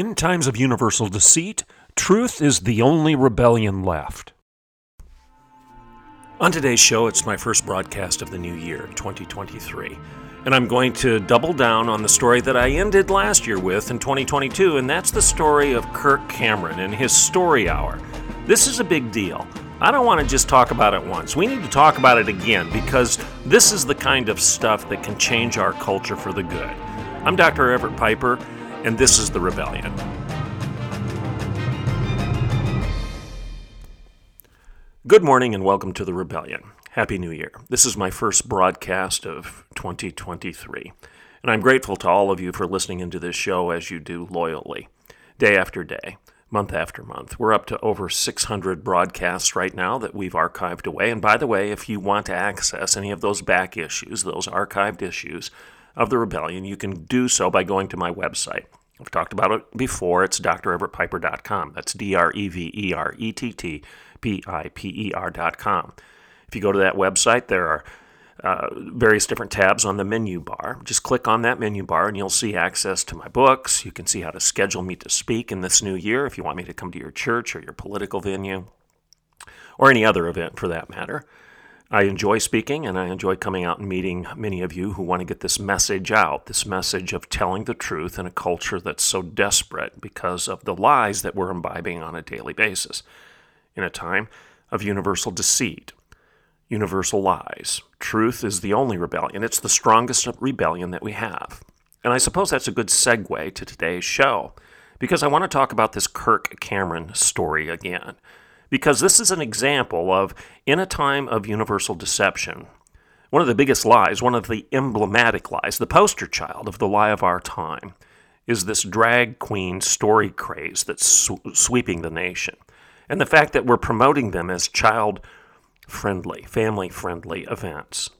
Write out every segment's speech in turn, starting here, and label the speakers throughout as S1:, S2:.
S1: In times of universal deceit, truth is the only rebellion left. On today's show, it's my first broadcast of the new year, 2023. And I'm going to double down on the story that I ended last year with in 2022, and that's the story of Kirk Cameron and his story hour. This is a big deal. I don't want to just talk about it once. We need to talk about it again because this is the kind of stuff that can change our culture for the good. I'm Dr. Everett Piper, and this is The Rebellion. Good morning and welcome to The Rebellion. Happy New Year. This is my first broadcast of 2023, and I'm grateful to all of you for listening into this show as you do loyally, day after day, month after month. We're up to over 600 broadcasts right now that we've archived away. And by the way, if you want to access any of those back issues, those archived issues of The Rebellion, you can do so by going to my website. I've talked about it before. It's dreverettpiper.com. That's D R E V E R E T T P I P E R.com. If you go to that website, there are uh, various different tabs on the menu bar. Just click on that menu bar and you'll see access to my books. You can see how to schedule me to speak in this new year if you want me to come to your church or your political venue or any other event for that matter. I enjoy speaking and I enjoy coming out and meeting many of you who want to get this message out this message of telling the truth in a culture that's so desperate because of the lies that we're imbibing on a daily basis. In a time of universal deceit, universal lies. Truth is the only rebellion, it's the strongest rebellion that we have. And I suppose that's a good segue to today's show, because I want to talk about this Kirk Cameron story again. Because this is an example of, in a time of universal deception, one of the biggest lies, one of the emblematic lies, the poster child of the lie of our time, is this drag queen story craze that's sw- sweeping the nation. And the fact that we're promoting them as child friendly, family friendly events.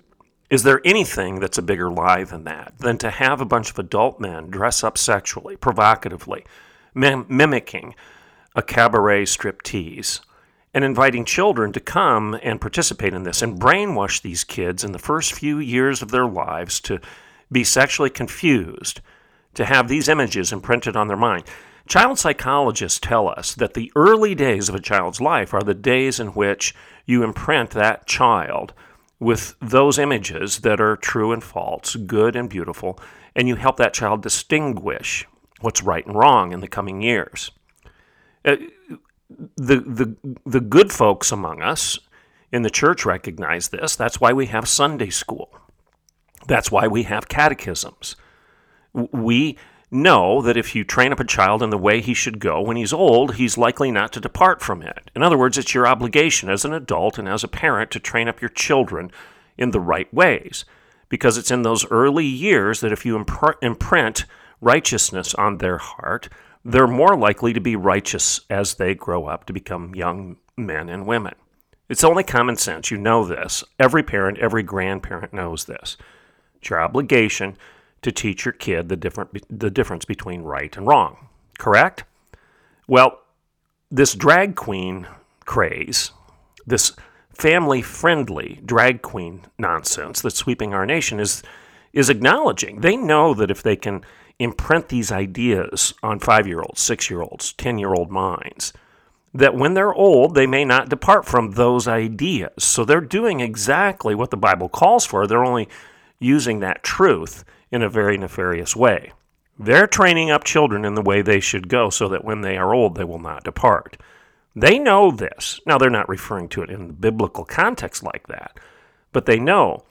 S1: Is there anything that's a bigger lie than that? Than to have a bunch of adult men dress up sexually, provocatively, mim- mimicking a cabaret striptease, and inviting children to come and participate in this and brainwash these kids in the first few years of their lives to be sexually confused, to have these images imprinted on their mind. Child psychologists tell us that the early days of a child's life are the days in which you imprint that child with those images that are true and false, good and beautiful, and you help that child distinguish what's right and wrong in the coming years. Uh, the, the, the good folks among us in the church recognize this. That's why we have Sunday school. That's why we have catechisms. We know that if you train up a child in the way he should go when he's old, he's likely not to depart from it. In other words, it's your obligation as an adult and as a parent to train up your children in the right ways. Because it's in those early years that if you imprint righteousness on their heart, they're more likely to be righteous as they grow up to become young men and women. It's only common sense. You know this. Every parent, every grandparent knows this. It's your obligation to teach your kid the different the difference between right and wrong. Correct? Well, this drag queen craze, this family-friendly drag queen nonsense that's sweeping our nation is is acknowledging. They know that if they can imprint these ideas on 5-year-olds, 6-year-olds, 10-year-old minds, that when they're old, they may not depart from those ideas. So they're doing exactly what the Bible calls for. They're only using that truth in a very nefarious way. They're training up children in the way they should go so that when they are old, they will not depart. They know this. Now, they're not referring to it in the biblical context like that, but they know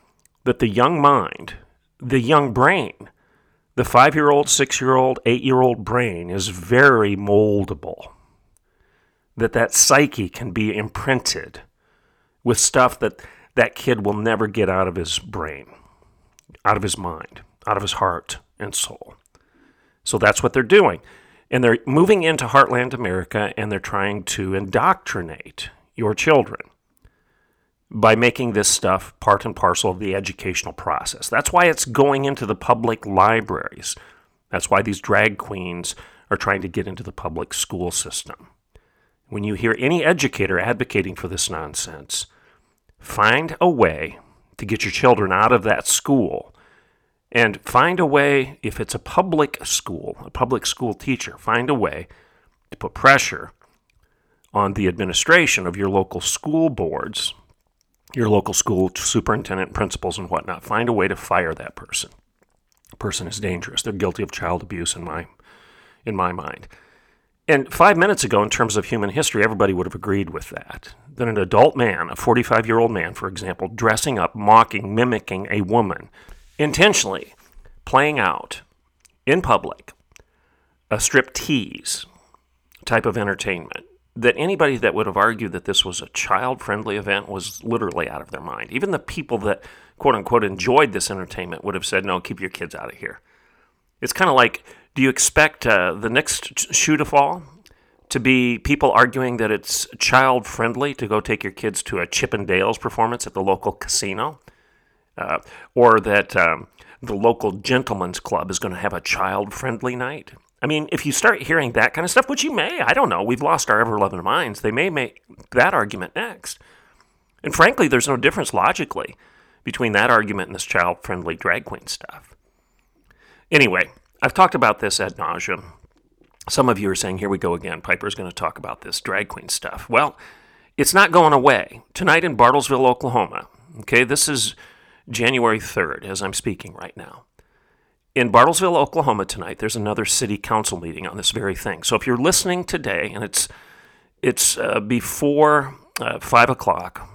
S1: that the young mind, the young brain, the five year old, six year old, eight year old brain is very moldable. That that psyche can be imprinted with stuff that that kid will never get out of his brain, out of his mind out of his heart and soul. So that's what they're doing. And they're moving into heartland America and they're trying to indoctrinate your children by making this stuff part and parcel of the educational process. That's why it's going into the public libraries. That's why these drag queens are trying to get into the public school system. When you hear any educator advocating for this nonsense, find a way to get your children out of that school and find a way, if it's a public school, a public school teacher, find a way to put pressure on the administration of your local school boards, your local school superintendent, principals, and whatnot. Find a way to fire that person. The person is dangerous. They're guilty of child abuse in my in my mind. And five minutes ago, in terms of human history, everybody would have agreed with that. That an adult man, a 45 year old man, for example, dressing up, mocking, mimicking a woman, intentionally playing out in public a strip tease type of entertainment, that anybody that would have argued that this was a child friendly event was literally out of their mind. Even the people that, quote unquote, enjoyed this entertainment would have said, no, keep your kids out of here. It's kind of like do you expect uh, the next shoe to fall to be people arguing that it's child friendly to go take your kids to a Chippendales performance at the local casino? Uh, or that um, the local gentleman's club is going to have a child friendly night? I mean, if you start hearing that kind of stuff, which you may, I don't know, we've lost our ever loving minds, they may make that argument next. And frankly, there's no difference logically between that argument and this child friendly drag queen stuff. Anyway, I've talked about this ad nauseum. Some of you are saying, here we go again. Piper's going to talk about this drag queen stuff. Well, it's not going away. Tonight in Bartlesville, Oklahoma, okay, this is January 3rd as I'm speaking right now. In Bartlesville, Oklahoma tonight, there's another city council meeting on this very thing. So if you're listening today and it's it's uh, before uh, five o'clock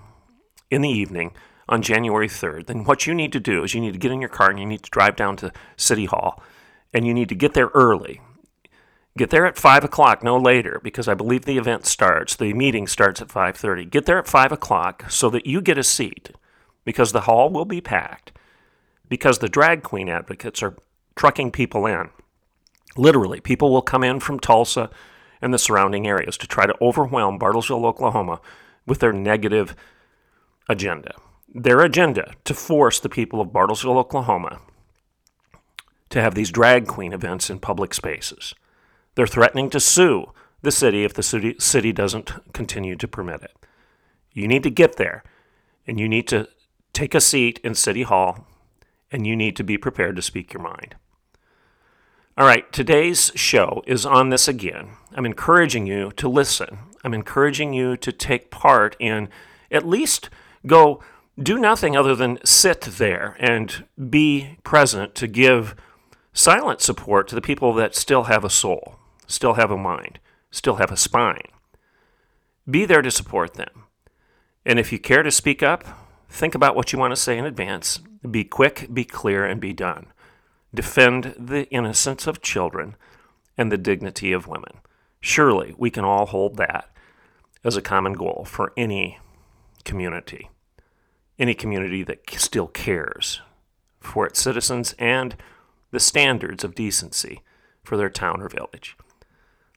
S1: in the evening on January 3rd, then what you need to do is you need to get in your car and you need to drive down to City Hall and you need to get there early. Get there at five o'clock, no later, because I believe the event starts. The meeting starts at five thirty. Get there at five o'clock so that you get a seat, because the hall will be packed. Because the drag queen advocates are trucking people in. Literally, people will come in from Tulsa and the surrounding areas to try to overwhelm Bartlesville, Oklahoma, with their negative agenda. Their agenda to force the people of Bartlesville, Oklahoma, to have these drag queen events in public spaces. They're threatening to sue the city if the city, city doesn't continue to permit it. You need to get there and you need to take a seat in City Hall and you need to be prepared to speak your mind. All right, today's show is on this again. I'm encouraging you to listen. I'm encouraging you to take part in at least go do nothing other than sit there and be present to give silent support to the people that still have a soul, still have a mind, still have a spine. Be there to support them. And if you care to speak up, think about what you want to say in advance. Be quick, be clear, and be done. Defend the innocence of children and the dignity of women. Surely we can all hold that as a common goal for any community, any community that still cares for its citizens and the standards of decency for their town or village.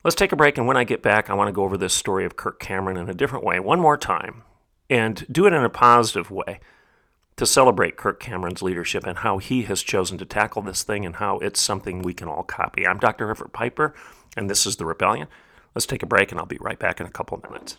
S1: Let's take a break, and when I get back, I want to go over this story of Kirk Cameron in a different way one more time and do it in a positive way to celebrate Kirk Cameron's leadership and how he has chosen to tackle this thing and how it's something we can all copy. I'm Dr. Everett Piper, and this is The Rebellion. Let's take a break, and I'll be right back in a couple of minutes.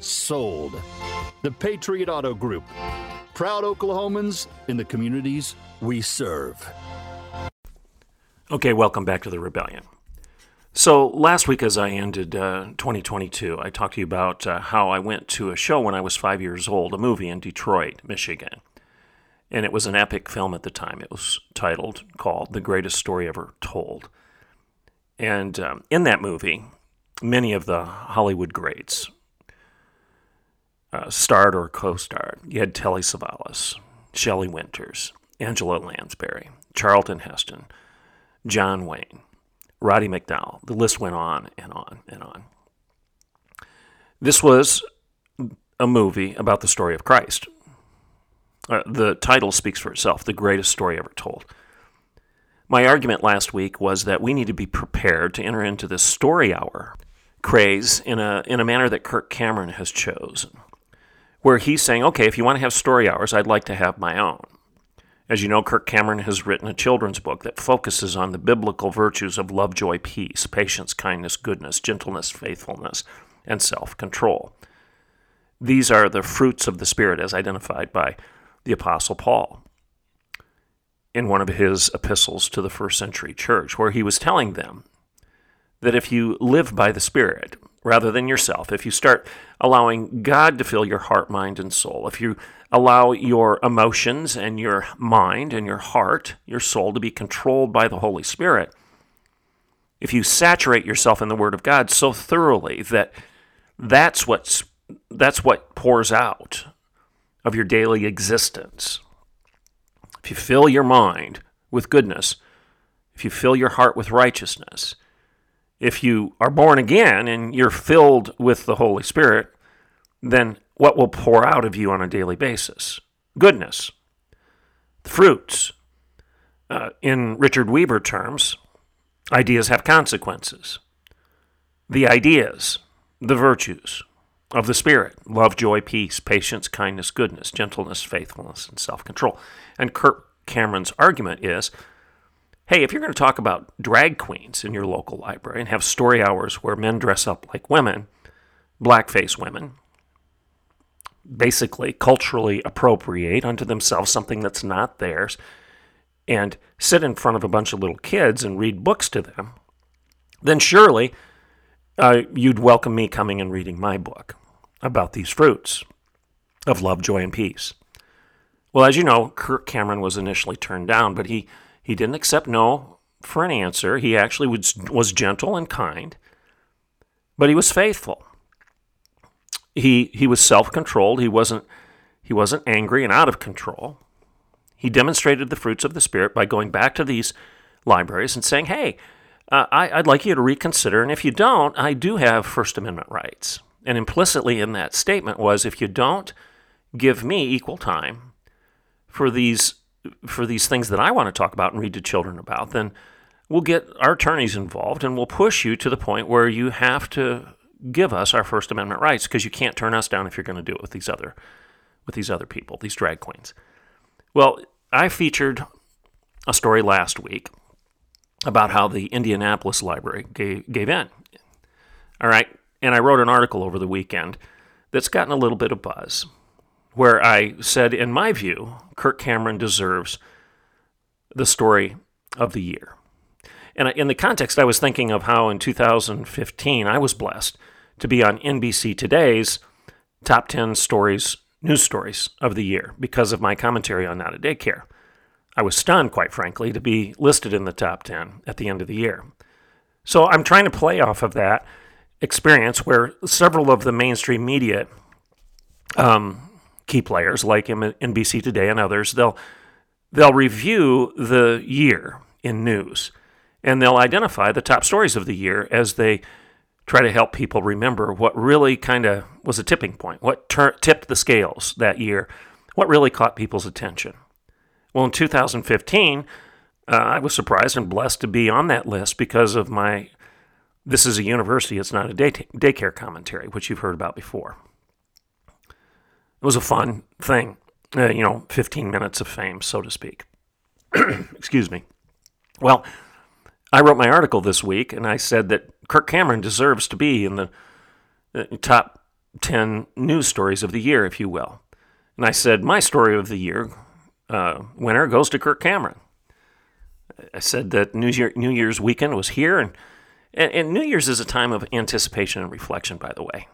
S2: Sold. The Patriot Auto Group. Proud Oklahomans in the communities we serve.
S1: Okay, welcome back to the Rebellion. So, last week, as I ended uh, 2022, I talked to you about uh, how I went to a show when I was five years old, a movie in Detroit, Michigan. And it was an epic film at the time. It was titled, called The Greatest Story Ever Told. And um, in that movie, many of the Hollywood greats uh, starred or co starred. You had Telly Savalas, Shelley Winters, Angela Lansbury, Charlton Heston. John Wayne, Roddy McDowall. The list went on and on and on. This was a movie about the story of Christ. Uh, the title speaks for itself the greatest story ever told. My argument last week was that we need to be prepared to enter into this story hour craze in a, in a manner that Kirk Cameron has chosen, where he's saying, okay, if you want to have story hours, I'd like to have my own. As you know, Kirk Cameron has written a children's book that focuses on the biblical virtues of love, joy, peace, patience, kindness, goodness, gentleness, faithfulness, and self control. These are the fruits of the Spirit as identified by the Apostle Paul in one of his epistles to the first century church, where he was telling them that if you live by the Spirit rather than yourself, if you start allowing God to fill your heart, mind, and soul, if you allow your emotions and your mind and your heart, your soul, to be controlled by the Holy Spirit, if you saturate yourself in the Word of God so thoroughly that that's what's that's what pours out of your daily existence. If you fill your mind with goodness, if you fill your heart with righteousness, if you are born again and you're filled with the Holy Spirit, then what will pour out of you on a daily basis? Goodness. The fruits. Uh, in Richard Weaver terms, ideas have consequences. The ideas, the virtues of the Spirit love, joy, peace, patience, kindness, goodness, gentleness, faithfulness, and self control. And Kirk Cameron's argument is hey, if you're going to talk about drag queens in your local library and have story hours where men dress up like women, blackface women, basically culturally appropriate unto themselves something that's not theirs and sit in front of a bunch of little kids and read books to them, then surely uh, you'd welcome me coming and reading my book about these fruits of love, joy, and peace. Well, as you know, Kirk Cameron was initially turned down, but he, he didn't accept no for an answer. He actually was, was gentle and kind, but he was faithful he he was self-controlled. He wasn't he wasn't angry and out of control. He demonstrated the fruits of the spirit by going back to these libraries and saying, "Hey, uh, I, I'd like you to reconsider, and if you don't, I do have First Amendment rights." And implicitly in that statement was, if you don't give me equal time for these for these things that I want to talk about and read to children about, then we'll get our attorneys involved and we'll push you to the point where you have to give us our First Amendment rights because you can't turn us down if you're going to do it with these other with these other people, these drag queens. Well, I featured a story last week about how the Indianapolis Library gave, gave in. All right, and I wrote an article over the weekend that's gotten a little bit of buzz where I said, in my view, Kirk Cameron deserves the story of the year. And in the context, I was thinking of how in 2015 I was blessed to be on NBC Today's top 10 stories, news stories of the year because of my commentary on Not a Daycare. I was stunned, quite frankly, to be listed in the top 10 at the end of the year. So I'm trying to play off of that experience where several of the mainstream media um, key players like NBC Today and others, they'll they'll review the year in news and they'll identify the top stories of the year as they try to help people remember what really kind of was a tipping point, what tipped the scales that year, what really caught people's attention. Well, in 2015, uh, I was surprised and blessed to be on that list because of my This is a University, it's not a day t- daycare commentary, which you've heard about before. It was a fun thing, uh, you know, 15 minutes of fame, so to speak. Excuse me. Well, I wrote my article this week and I said that Kirk Cameron deserves to be in the uh, top 10 news stories of the year, if you will. And I said, my story of the year uh, winner goes to Kirk Cameron. I said that New, Year, New Year's weekend was here, and, and, and New Year's is a time of anticipation and reflection, by the way.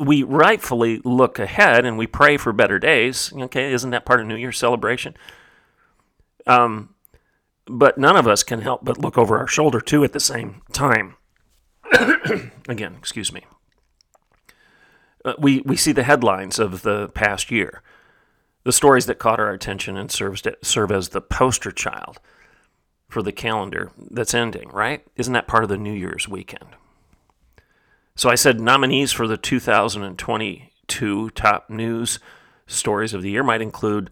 S1: We rightfully look ahead and we pray for better days. Okay, isn't that part of New Year's celebration? Um, but none of us can help but look over our shoulder too at the same time. Again, excuse me. Uh, we, we see the headlines of the past year, the stories that caught our attention and serves to, serve as the poster child for the calendar that's ending, right? Isn't that part of the New Year's weekend? So I said nominees for the 2022 top news stories of the year might include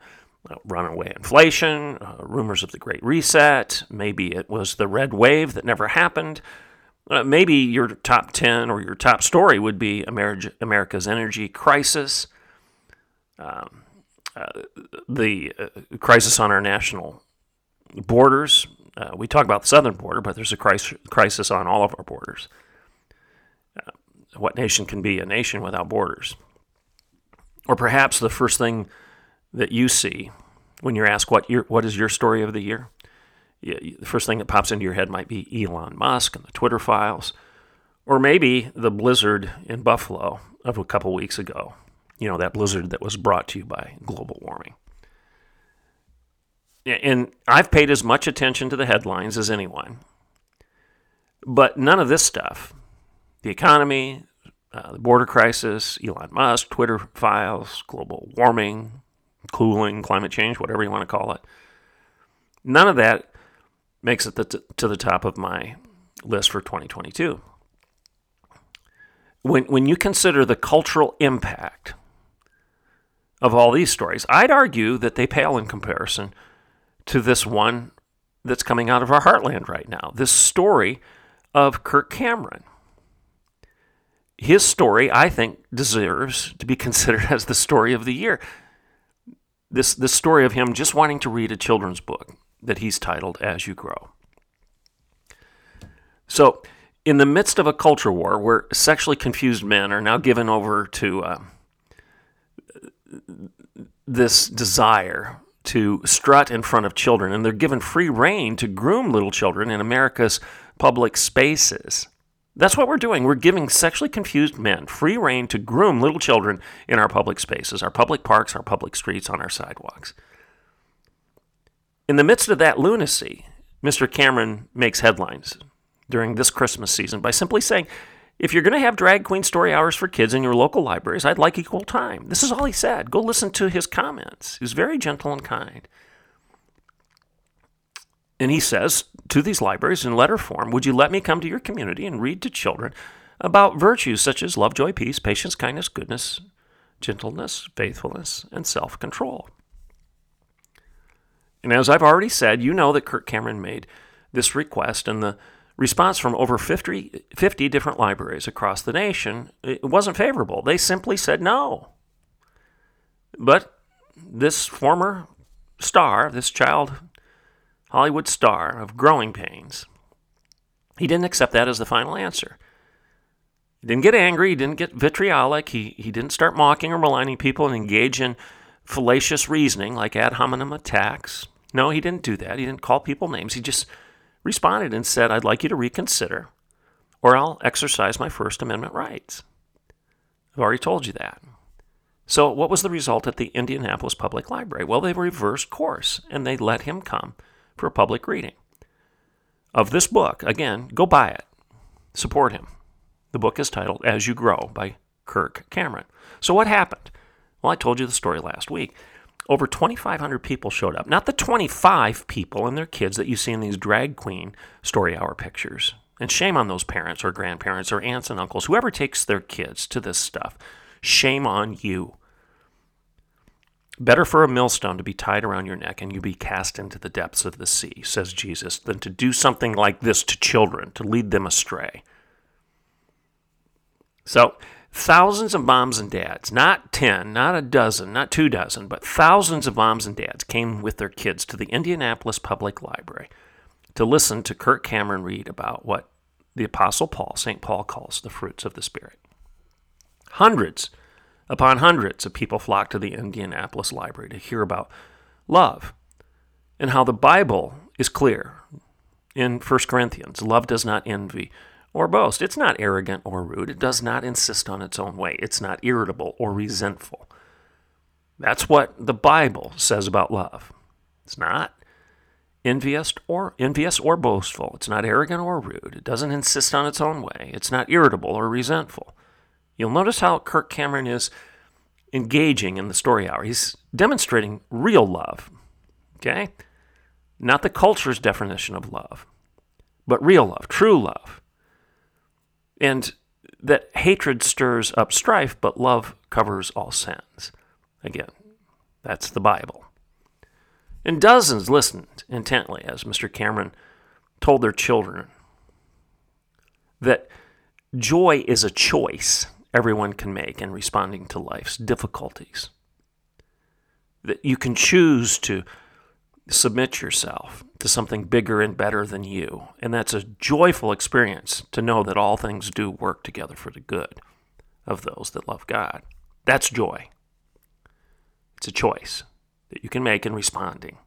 S1: runaway inflation, uh, rumors of the Great Reset, maybe it was the red wave that never happened. Uh, maybe your top 10 or your top story would be America's energy crisis, um, uh, the uh, crisis on our national borders, uh, we talk about the southern border, but there's a crisis on all of our borders. What nation can be a nation without borders? Or perhaps the first thing that you see when you're asked what your, what is your story of the year? The first thing that pops into your head might be Elon Musk and the Twitter files, or maybe the blizzard in Buffalo of a couple weeks ago. You know, that blizzard that was brought to you by global warming and I've paid as much attention to the headlines as anyone. But none of this stuff, the economy, uh, the border crisis, Elon Musk, Twitter files, global warming, cooling, climate change, whatever you want to call it, none of that makes it t- to the top of my list for 2022. When, when you consider the cultural impact of all these stories, I'd argue that they pale in comparison to this one that's coming out of our heartland right now this story of Kirk Cameron. His story, I think, deserves to be considered as the story of the year. This, this story of him just wanting to read a children's book that he's titled As You Grow. So, in the midst of a culture war where sexually confused men are now given over to uh, this desire to strut in front of children, and they're given free reign to groom little children in America's public spaces. That's what we're doing. We're giving sexually confused men free rein to groom little children in our public spaces, our public parks, our public streets, on our sidewalks. In the midst of that lunacy, Mr. Cameron makes headlines during this Christmas season by simply saying, if you're going to have drag queen story hours for kids in your local libraries, I'd like equal time. This is all he said. Go listen to his comments. He's very gentle and kind. And he says to these libraries in letter form Would you let me come to your community and read to children about virtues such as love, joy, peace, patience, kindness, goodness, gentleness, faithfulness, and self control? And as I've already said, you know that Kirk Cameron made this request, and the response from over 50, 50 different libraries across the nation it wasn't favorable. They simply said no. But this former star, this child Hollywood star of growing pains, he didn't accept that as the final answer. He didn't get angry, he didn't get vitriolic, he, he didn't start mocking or maligning people and engage in fallacious reasoning like ad hominem attacks. No, he didn't do that. He didn't call people names. He just responded and said, I'd like you to reconsider, or I'll exercise my First Amendment rights. I've already told you that. So, what was the result at the Indianapolis Public Library? Well, they reversed course and they let him come for public reading of this book. Again, go buy it, support him. The book is titled As You Grow by Kirk Cameron. So, what happened? Well, I told you the story last week over 2,500 people showed up. Not the 25 people and their kids that you see in these drag queen story hour pictures. And shame on those parents or grandparents or aunts and uncles, whoever takes their kids to this stuff. Shame on you. Better for a millstone to be tied around your neck and you be cast into the depths of the sea, says Jesus, than to do something like this to children, to lead them astray. So, thousands of moms and dads, not 10, not a dozen, not two dozen, but thousands of moms and dads came with their kids to the Indianapolis Public Library to listen to Kirk Cameron read about what the Apostle Paul, St. Paul, calls the fruits of the Spirit. Hundreds upon hundreds of people flocked to the Indianapolis Library to hear about love and how the Bible is clear in 1 Corinthians. Love does not envy or boast. It's not arrogant or rude. It does not insist on its own way. It's not irritable or resentful. That's what the Bible says about love. It's not envious or envious or boastful. It's not arrogant or rude. It doesn't insist on its own way. It's not irritable or resentful. You'll notice how Kirk Cameron is engaging in the story hour. He's demonstrating real love. Okay? Not the culture's definition of love, but real love, true love. And that hatred stirs up strife, but love covers all sins. Again, that's the Bible. And dozens listened intently as Mr. Cameron told their children that joy is a choice everyone can make in responding to life's difficulties. That you can choose to submit yourself to something bigger and better than you. And that's a joyful experience to know that all things do work together for the good of those that love God. That's joy. It's a choice that you can make in responding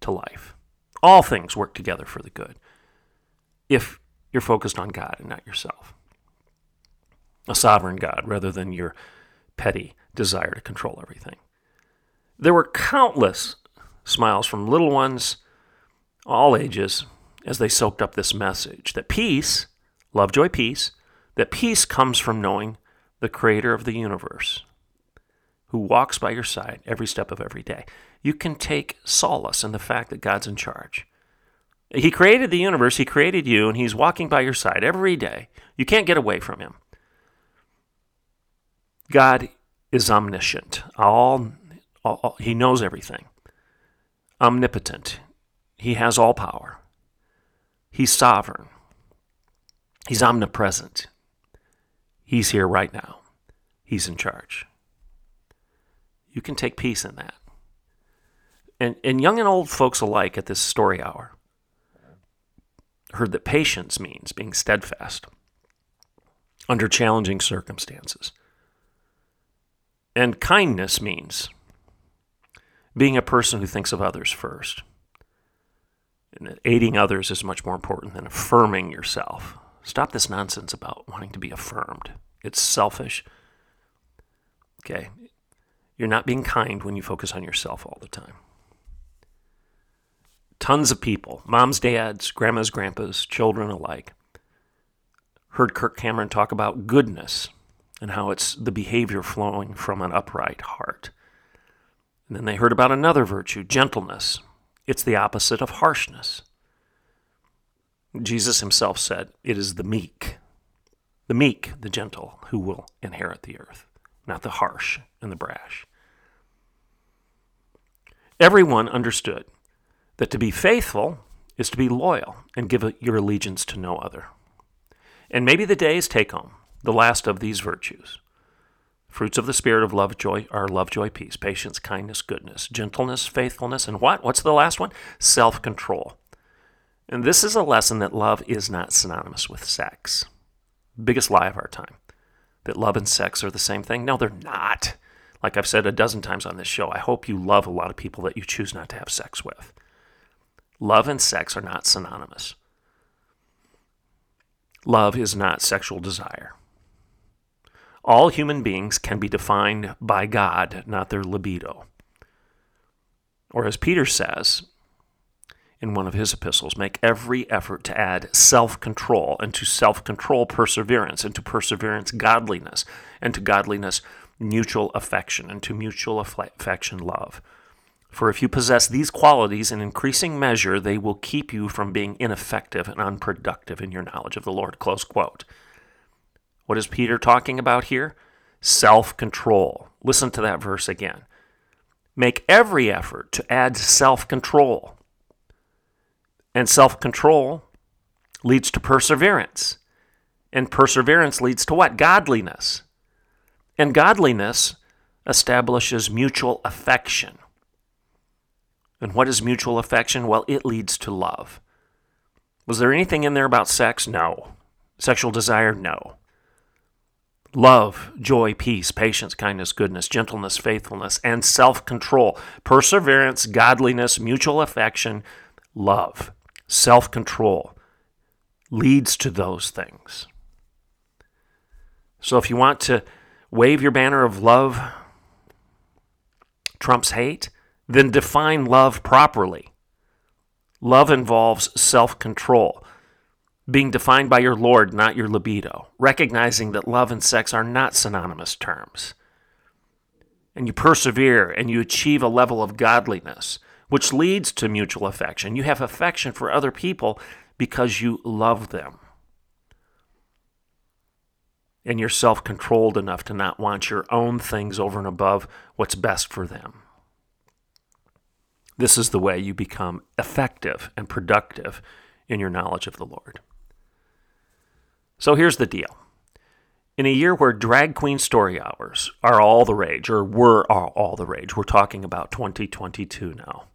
S1: to life. All things work together for the good if you're focused on God and not yourself a sovereign God rather than your petty desire to control everything. There were countless smiles from little ones, all ages, as they soaked up this message that peace, love, joy, peace, that peace comes from knowing the creator of the universe who walks by your side every step of every day. You can take solace in the fact that God's in charge. He created the universe, He created you, and He's walking by your side every day. You can't get away from Him. God is omniscient. All, all, he knows everything. Omnipotent. He has all power. He's sovereign. He's omnipresent. He's here right now. He's in charge. You can take peace in that. And, and young and old folks alike at this story hour heard that patience means being steadfast under challenging circumstances. And kindness means being a person who thinks of others first. And aiding others is much more important than affirming yourself. Stop this nonsense about wanting to be affirmed. It's selfish. Okay? You're not being kind when you focus on yourself all the time. Tons of people, moms, dads, grandmas, grandpas, children alike, heard Kirk Cameron talk about goodness and how it's the behavior flowing from an upright heart. And then they heard about another virtue, gentleness. It's the opposite of harshness. Jesus himself said, It is the meek, the meek, the gentle, who will inherit the earth, not the harsh and the brash. Everyone understood that to be faithful is to be loyal and give your allegiance to no other. And maybe the days take home the last of these virtues. Fruits of the Spirit of love, joy are love, joy, peace, patience, kindness, goodness, gentleness, faithfulness, and what? What's the last one? Self control. And this is a lesson that love is not synonymous with sex. Biggest lie of our time. That love and sex are the same thing? No, they're not. Like I've said a dozen times on this show, I hope you love a lot of people that you choose not to have sex with. Love and sex are not synonymous. Love is not sexual desire. All human beings can be defined by God, not their libido. Or as Peter says in one of his epistles, make every effort to add self control, and to self control, perseverance, and to perseverance, godliness, and to godliness, mutual affection, and to mutual affection, love. For if you possess these qualities in increasing measure, they will keep you from being ineffective and unproductive in your knowledge of the Lord. Close quote. What is Peter talking about here? Self control. Listen to that verse again. Make every effort to add self control. And self control leads to perseverance. And perseverance leads to what? Godliness. And godliness establishes mutual affection. And what is mutual affection? Well, it leads to love. Was there anything in there about sex? No. Sexual desire? No. Love, joy, peace, patience, kindness, goodness, gentleness, faithfulness, and self control. Perseverance, godliness, mutual affection, love, self control leads to those things. So if you want to wave your banner of love trumps hate, then define love properly. Love involves self control, being defined by your Lord, not your libido, recognizing that love and sex are not synonymous terms. And you persevere and you achieve a level of godliness, which leads to mutual affection. You have affection for other people because you love them. And you're self controlled enough to not want your own things over and above what's best for them. This is the way you become effective and productive in your knowledge of the Lord. So here's the deal. In a year where drag queen story hours are all the rage, or were all the rage, we're talking about 2022 now.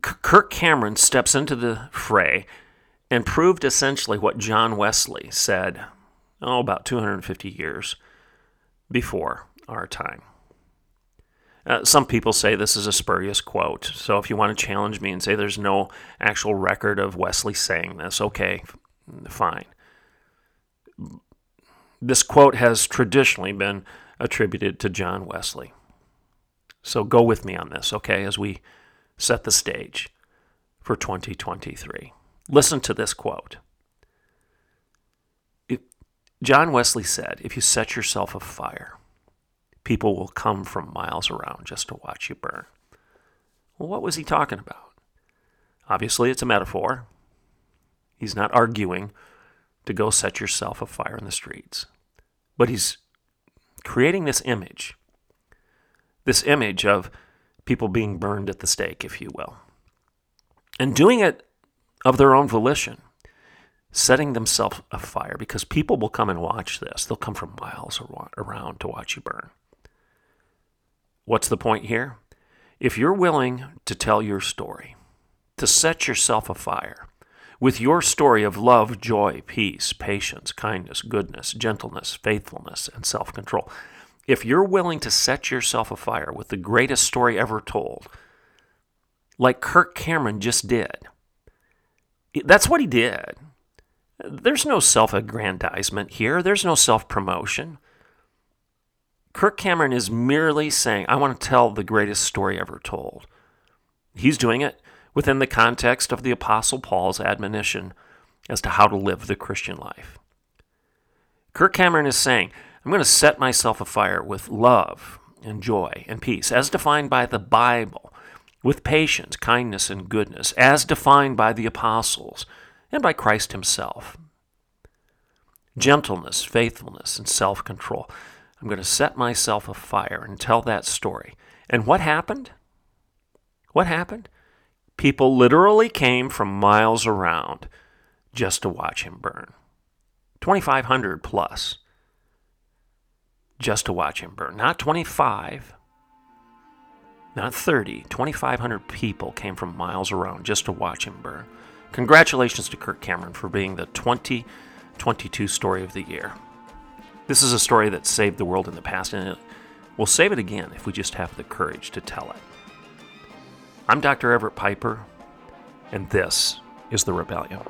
S1: Kirk Cameron steps into the fray and proved essentially what John Wesley said, oh, about 250 years before our time. Uh, some people say this is a spurious quote. So if you want to challenge me and say there's no actual record of Wesley saying this, okay, fine. This quote has traditionally been attributed to John Wesley. So go with me on this, okay, as we set the stage for 2023. Listen to this quote. John Wesley said, If you set yourself afire, people will come from miles around just to watch you burn. Well, what was he talking about? Obviously, it's a metaphor. He's not arguing to go set yourself afire in the streets, but he's creating this image, this image of people being burned at the stake, if you will, and doing it of their own volition setting themselves afire because people will come and watch this. They'll come from miles around to watch you burn. What's the point here? If you're willing to tell your story, to set yourself afire with your story of love, joy, peace, patience, kindness, goodness, gentleness, faithfulness, and self control, if you're willing to set yourself afire with the greatest story ever told, like Kirk Cameron just did, that's what he did. There's no self aggrandizement here, there's no self promotion. Kirk Cameron is merely saying, I want to tell the greatest story ever told. He's doing it within the context of the Apostle Paul's admonition as to how to live the Christian life. Kirk Cameron is saying, I'm going to set myself afire with love and joy and peace, as defined by the Bible, with patience, kindness, and goodness, as defined by the apostles and by Christ Himself. Gentleness, faithfulness, and self control. I'm going to set myself afire and tell that story. And what happened? What happened? People literally came from miles around just to watch him burn. 2,500 plus just to watch him burn. Not 25, not 30. 2,500 people came from miles around just to watch him burn. Congratulations to Kirk Cameron for being the 2022 story of the year. This is a story that saved the world in the past, and it will save it again if we just have the courage to tell it. I'm Dr. Everett Piper, and this is The Rebellion.